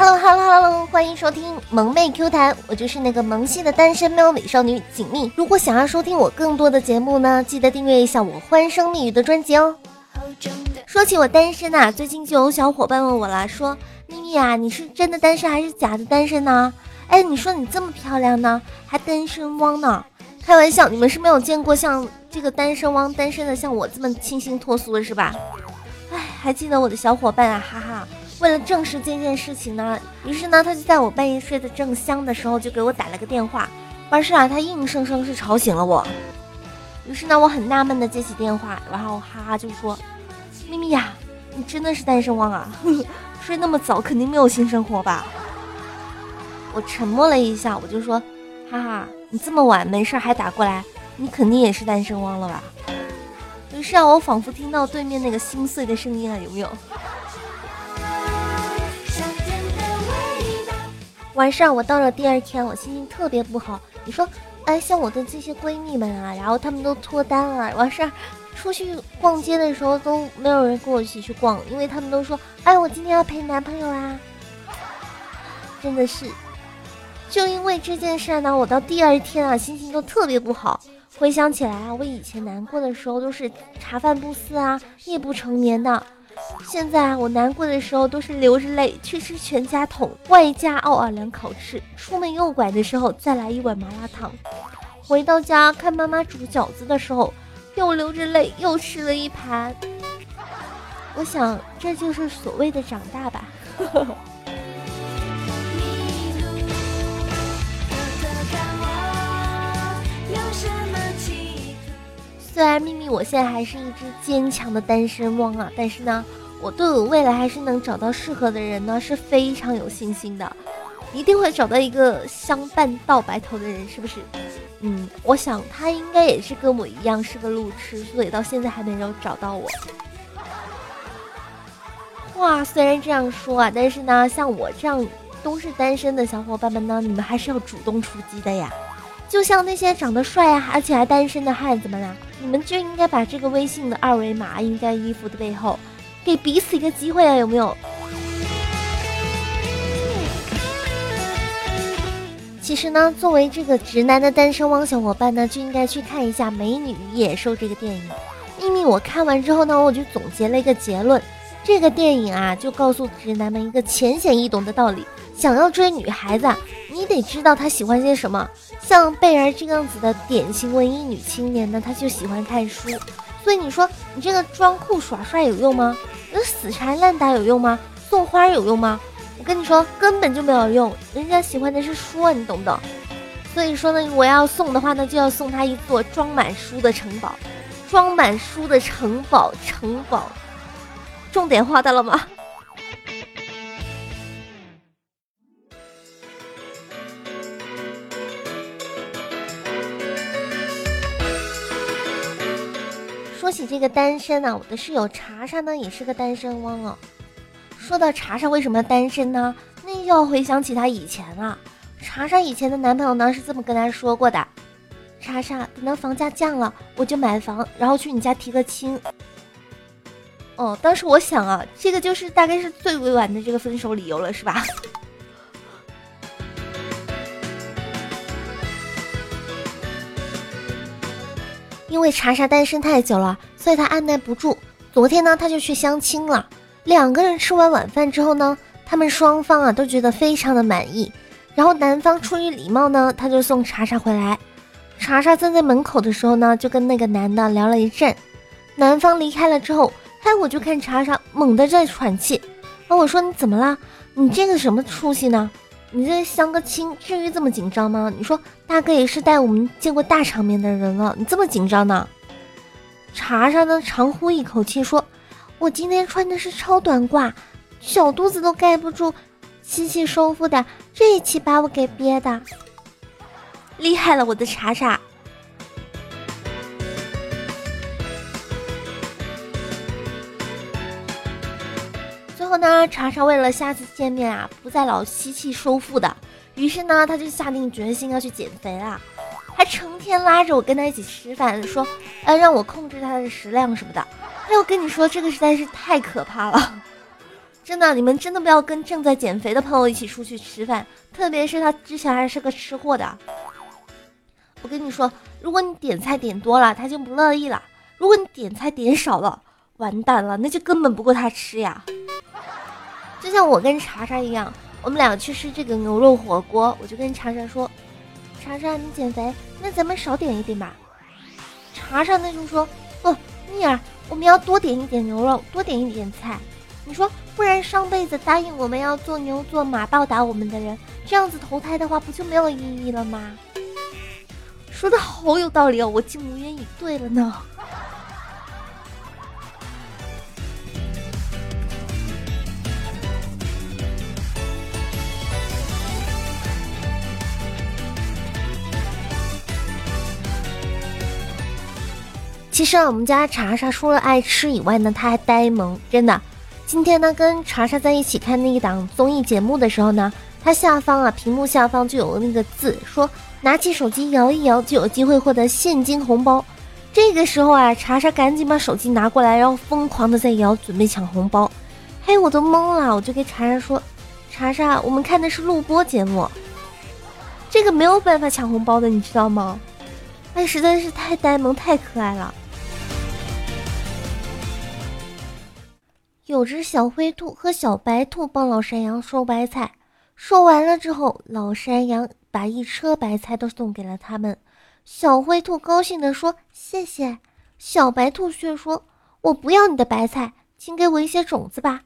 Hello Hello Hello，欢迎收听萌妹 Q 弹，我就是那个萌系的单身喵美少女锦觅。如果想要收听我更多的节目呢，记得订阅一下我欢声蜜语的专辑哦。说起我单身呐，最近就有小伙伴问我了，说咪咪呀，你是真的单身还是假的单身呢？哎，你说你这么漂亮呢，还单身汪呢？开玩笑，你们是没有见过像这个单身汪单身的像我这么清新脱俗的是吧？哎，还记得我的小伙伴啊，哈哈。为了证实这件事情呢，于是呢，他就在我半夜睡得正香的时候，就给我打了个电话。完事啊，他硬生生是吵醒了我。于是呢，我很纳闷的接起电话，然后哈哈就说：“咪咪呀，你真的是单身汪啊？睡那么早，肯定没有性生活吧？”我沉默了一下，我就说：“哈哈，你这么晚没事还打过来，你肯定也是单身汪了吧？”于是啊，我仿佛听到对面那个心碎的声音啊，有没有？完事儿我到了第二天，我心情特别不好。你说，哎，像我的这些闺蜜们啊，然后她们都脱单了，完事儿出去逛街的时候都没有人跟我一起去逛，因为她们都说，哎，我今天要陪男朋友啊。真的是，就因为这件事呢，我到第二天啊，心情都特别不好。回想起来啊，我以前难过的时候都是茶饭不思啊，夜不成眠的。现在我难过的时候都是流着泪去吃全家桶，外加奥尔良烤翅。出门右拐的时候再来一碗麻辣烫。回到家看妈妈煮饺子的时候，又流着泪又吃了一盘。我想这就是所谓的长大吧。虽然命我现在还是一只坚强的单身汪啊，但是呢。我对我未来还是能找到适合的人呢，是非常有信心的，一定会找到一个相伴到白头的人，是不是？嗯，我想他应该也是跟我一样是个路痴，所以到现在还没有找到我。话虽然这样说啊，但是呢，像我这样都是单身的小伙伴们呢，你们还是要主动出击的呀。就像那些长得帅啊，而且还单身的汉子们啊，你们就应该把这个微信的二维码印在衣服的背后。给彼此一个机会啊，有没有？其实呢，作为这个直男的单身汪小伙伴呢，就应该去看一下《美女与野兽》这个电影。秘密，我看完之后呢，我就总结了一个结论：这个电影啊，就告诉直男们一个浅显易懂的道理：想要追女孩子，你得知道她喜欢些什么。像贝儿这样子的典型文艺女青年呢，她就喜欢看书。所以你说你这个装酷耍帅有用吗？那死缠烂打有用吗？送花有用吗？我跟你说根本就没有用，人家喜欢的是书啊，你懂不懂？所以说呢，我要送的话呢，就要送他一座装满书的城堡，装满书的城堡，城堡，重点画到了吗？这个单身呢，我的室友查查呢也是个单身汪哦。说到查查为什么单身呢？那就要回想起他以前啊。查查以前的男朋友呢是这么跟他说过的：查查，等到房价降了，我就买房，然后去你家提个亲。哦，当时我想啊，这个就是大概是最委婉的这个分手理由了，是吧？因为查查单身太久了，所以他按耐不住。昨天呢，他就去相亲了。两个人吃完晚饭之后呢，他们双方啊都觉得非常的满意。然后男方出于礼貌呢，他就送查查回来。查查站在门口的时候呢，就跟那个男的聊了一阵。男方离开了之后，哎，我就看查查猛地在喘气。啊，我说你怎么了？你这个什么出息呢？你这相个亲，至于这么紧张吗？你说大哥也是带我们见过大场面的人了，你这么紧张呢？查查呢长呼一口气说：“我今天穿的是超短褂，小肚子都盖不住，吸气收腹的，这一气把我给憋的，厉害了，我的查查。”最后呢，查查为了下次见面啊，不再老吸气收腹的，于是呢，他就下定决心要去减肥啦，还成天拉着我跟他一起吃饭，说，呃，让我控制他的食量什么的。哎，我跟你说，这个实在是太可怕了，真的，你们真的不要跟正在减肥的朋友一起出去吃饭，特别是他之前还是个吃货的。我跟你说，如果你点菜点多了，他就不乐意了；如果你点菜点少了，完蛋了，那就根本不够他吃呀。就像我跟查查一样，我们俩去吃这个牛肉火锅，我就跟查查说：“查查，你减肥，那咱们少点一点吧。”查查那就说：“不，妮儿，我们要多点一点牛肉，多点一点菜。”你说，不然上辈子答应我们要做牛做马报答我们的人，这样子投胎的话，不就没有意义了吗？说的好有道理哦，我竟无言以对了呢。其实啊，我们家查查除了爱吃以外呢，他还呆萌，真的。今天呢，跟查查在一起看那一档综艺节目的时候呢，他下方啊，屏幕下方就有那个字说，拿起手机摇一摇，就有机会获得现金红包。这个时候啊，查查赶紧把手机拿过来，然后疯狂的在摇，准备抢红包。嘿，我都懵了，我就跟查查说，查查，我们看的是录播节目，这个没有办法抢红包的，你知道吗？哎，实在是太呆萌，太可爱了。有只小灰兔和小白兔帮老山羊收白菜，收完了之后，老山羊把一车白菜都送给了他们。小灰兔高兴地说：“谢谢。”小白兔却说：“我不要你的白菜，请给我一些种子吧。”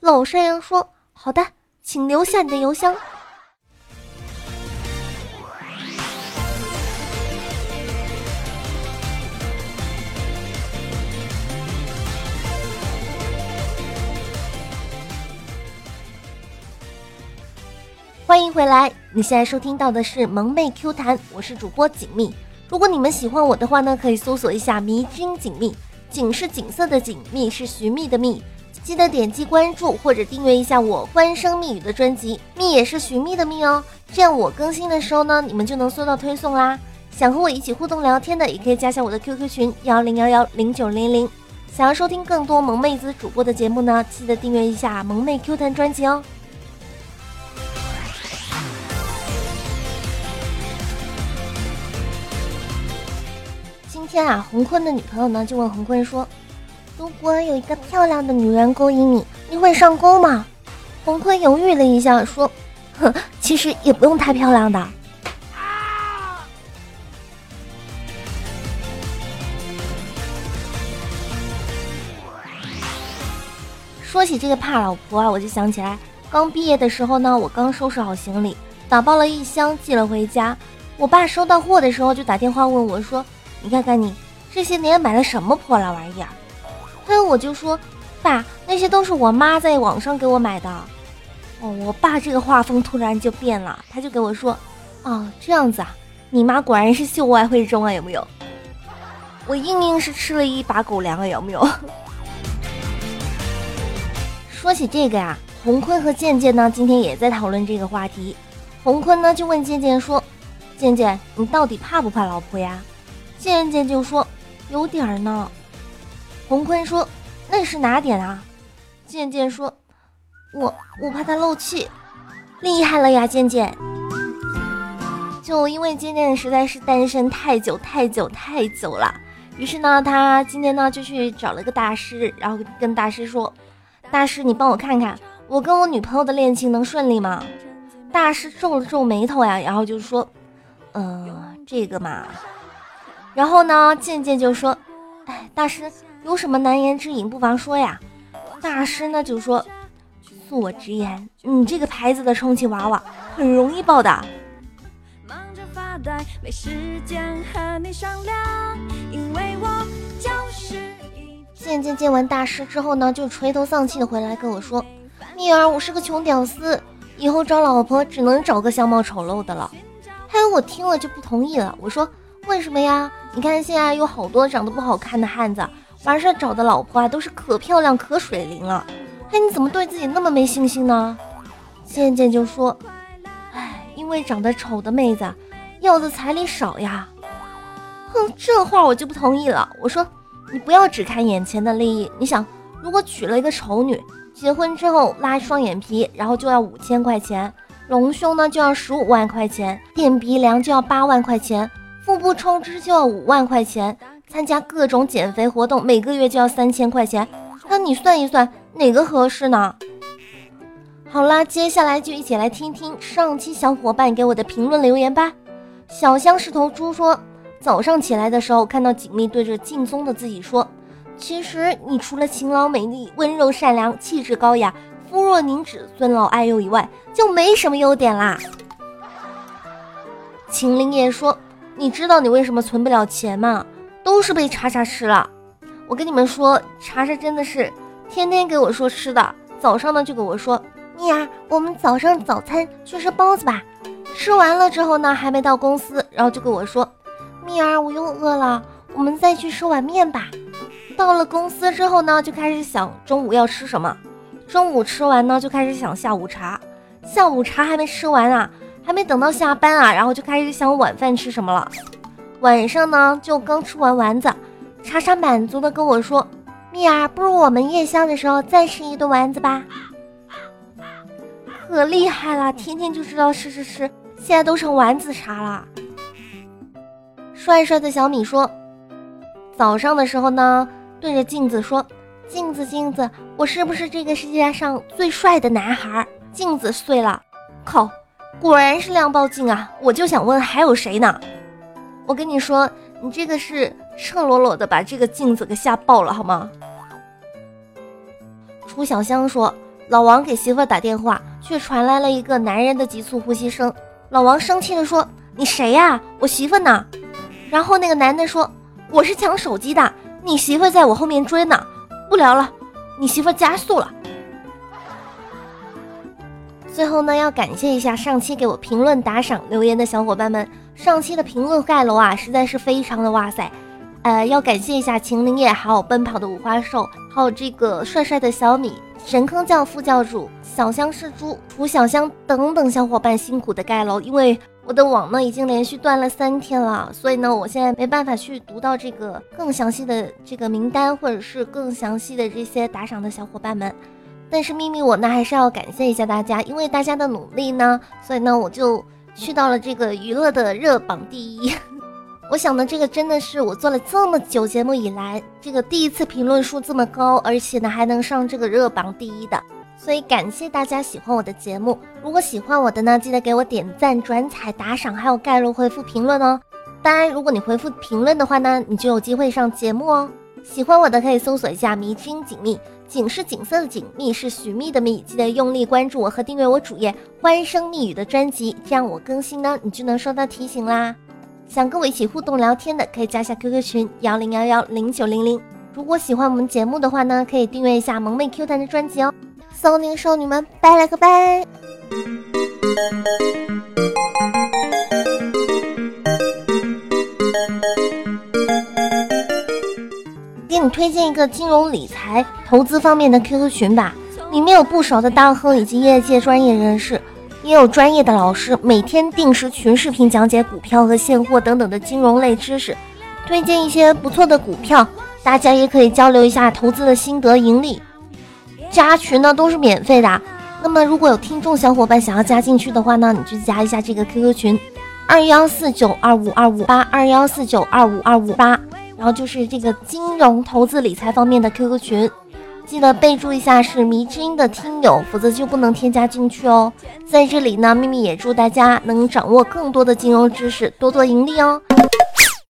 老山羊说：“好的，请留下你的邮箱。”欢迎回来！你现在收听到的是萌妹 Q 弹，我是主播锦觅。如果你们喜欢我的话呢，可以搜索一下迷君锦觅，锦是锦色的锦，觅是寻觅的觅。记得点击关注或者订阅一下我欢声蜜语的专辑，蜜也是寻觅的蜜哦。这样我更新的时候呢，你们就能收到推送啦。想和我一起互动聊天的，也可以加下我的 QQ 群幺零幺幺零九零零。想要收听更多萌妹子主播的节目呢，记得订阅一下萌妹 Q 弹专辑哦。天啊！洪坤的女朋友呢就问洪坤说：“如果有一个漂亮的女人勾引你，你会上钩吗？”洪坤犹豫了一下说：“哼，其实也不用太漂亮的。”说起这个怕老婆啊，我就想起来，刚毕业的时候呢，我刚收拾好行李，打包了一箱寄了回家。我爸收到货的时候就打电话问我说。你看看你这些年买了什么破烂玩意儿？哎，我就说，爸，那些都是我妈在网上给我买的。哦，我爸这个画风突然就变了，他就给我说，哦，这样子啊，你妈果然是秀外慧中啊，有没有？我硬硬是吃了一把狗粮啊，有没有？说起这个呀，洪坤和健健呢，今天也在讨论这个话题。洪坤呢就问健健说，健健，你到底怕不怕老婆呀？渐渐就说：“有点儿呢。”洪坤说：“那是哪点啊？”渐渐说：“我我怕他漏气。”厉害了呀，渐渐！就因为渐渐实在是单身太久太久太久了，于是呢，他今天呢就去找了个大师，然后跟大师说：“大师，你帮我看看，我跟我女朋友的恋情能顺利吗？”大师皱了皱眉头呀，然后就说：“嗯，这个嘛。”然后呢，渐渐就说：“哎，大师有什么难言之隐，不妨说呀。”大师呢就说：“恕我直言，你这个牌子的充气娃娃很容易爆的。”渐渐见完大师之后呢，就垂头丧气的回来跟我说：“蜜儿，我是个穷屌丝，以后找老婆只能找个相貌丑陋的了。”还有我听了就不同意了，我说：“为什么呀？”你看，现在有好多长得不好看的汉子，完事儿找的老婆啊，都是可漂亮、可水灵了。哎，你怎么对自己那么没信心呢？渐渐就说：“哎，因为长得丑的妹子要的彩礼少呀。”哼，这话我就不同意了。我说：“你不要只看眼前的利益，你想，如果娶了一个丑女，结婚之后拉双眼皮，然后就要五千块钱；隆胸呢就要十五万块钱；垫鼻梁就要八万块钱；腹部抽脂就要五万块钱；参加各种减肥活动，每个月就要三千块钱。那你算一算，哪个合适呢？好啦，接下来就一起来听听上期小伙伴给我的评论留言吧。小香是头猪说，早上起来的时候看到锦觅对着镜中的自己说。其实你除了勤劳美丽、温柔善良、气质高雅、肤若凝脂、尊老爱幼以外，就没什么优点啦。秦灵也说：“你知道你为什么存不了钱吗？都是被查查吃了。我跟你们说，查查真的是天天给我说吃的。早上呢就给我说，蜜儿，我们早上早餐去吃包子吧。吃完了之后呢，还没到公司，然后就给我说，蜜儿，我又饿了，我们再去吃碗面吧。”到了公司之后呢，就开始想中午要吃什么。中午吃完呢，就开始想下午茶。下午茶还没吃完啊，还没等到下班啊，然后就开始想晚饭吃什么了。晚上呢，就刚吃完丸子，茶茶满足的跟我说：“蜜儿，不如我们夜宵的时候再吃一顿丸子吧。”可厉害了，天天就知道吃吃吃，现在都成丸子茶了。帅帅的小米说：“早上的时候呢。”对着镜子说：“镜子，镜子，我是不是这个世界上最帅的男孩？”镜子碎了，靠，果然是亮爆镜啊！我就想问，还有谁呢？我跟你说，你这个是赤裸裸的把这个镜子给吓爆了，好吗？楚小香说：“老王给媳妇打电话，却传来了一个男人的急促呼吸声。老王生气的说：‘你谁呀？我媳妇呢？’然后那个男的说：‘我是抢手机的。’”你媳妇在我后面追呢，不聊了，你媳妇加速了。最后呢，要感谢一下上期给我评论、打赏、留言的小伙伴们。上期的评论盖楼啊，实在是非常的哇塞。呃，要感谢一下秦灵叶，还有奔跑的五花兽，还有这个帅帅的小米、神坑教副教主、小香是猪、楚小香等等小伙伴辛苦的盖楼，因为。我的网呢已经连续断了三天了，所以呢，我现在没办法去读到这个更详细的这个名单，或者是更详细的这些打赏的小伙伴们。但是秘密我呢还是要感谢一下大家，因为大家的努力呢，所以呢我就去到了这个娱乐的热榜第一。我想呢，这个真的是我做了这么久节目以来，这个第一次评论数这么高，而且呢还能上这个热榜第一的。所以感谢大家喜欢我的节目，如果喜欢我的呢，记得给我点赞、转采、打赏，还有盖楼回复评论哦。当然，如果你回复评论的话呢，你就有机会上节目哦。喜欢我的可以搜索一下“迷之音锦觅”，景是景色的景，觅是寻觅的觅，记得用力关注我和订阅我主页“欢声蜜语”的专辑，这样我更新呢，你就能收到提醒啦。想跟我一起互动聊天的，可以加下 QQ 群幺零幺幺零九零零。如果喜欢我们节目的话呢，可以订阅一下萌妹 Q 弹的专辑哦。骚年少女们，拜了个拜！推荐一个金融理财投资方面的 QQ 群吧，里面有不少的大亨以及业界专业人士，也有专业的老师，每天定时群视频讲解股票和现货等等的金融类知识，推荐一些不错的股票，大家也可以交流一下投资的心得、盈利。加群呢都是免费的，那么如果有听众小伙伴想要加进去的话呢，你去加一下这个 QQ 群，二幺四九二五二五八二幺四九二五二五八，然后就是这个金融投资理财方面的 QQ 群，记得备注一下是迷之音的听友，否则就不能添加进去哦。在这里呢，秘密也祝大家能掌握更多的金融知识，多多盈利哦。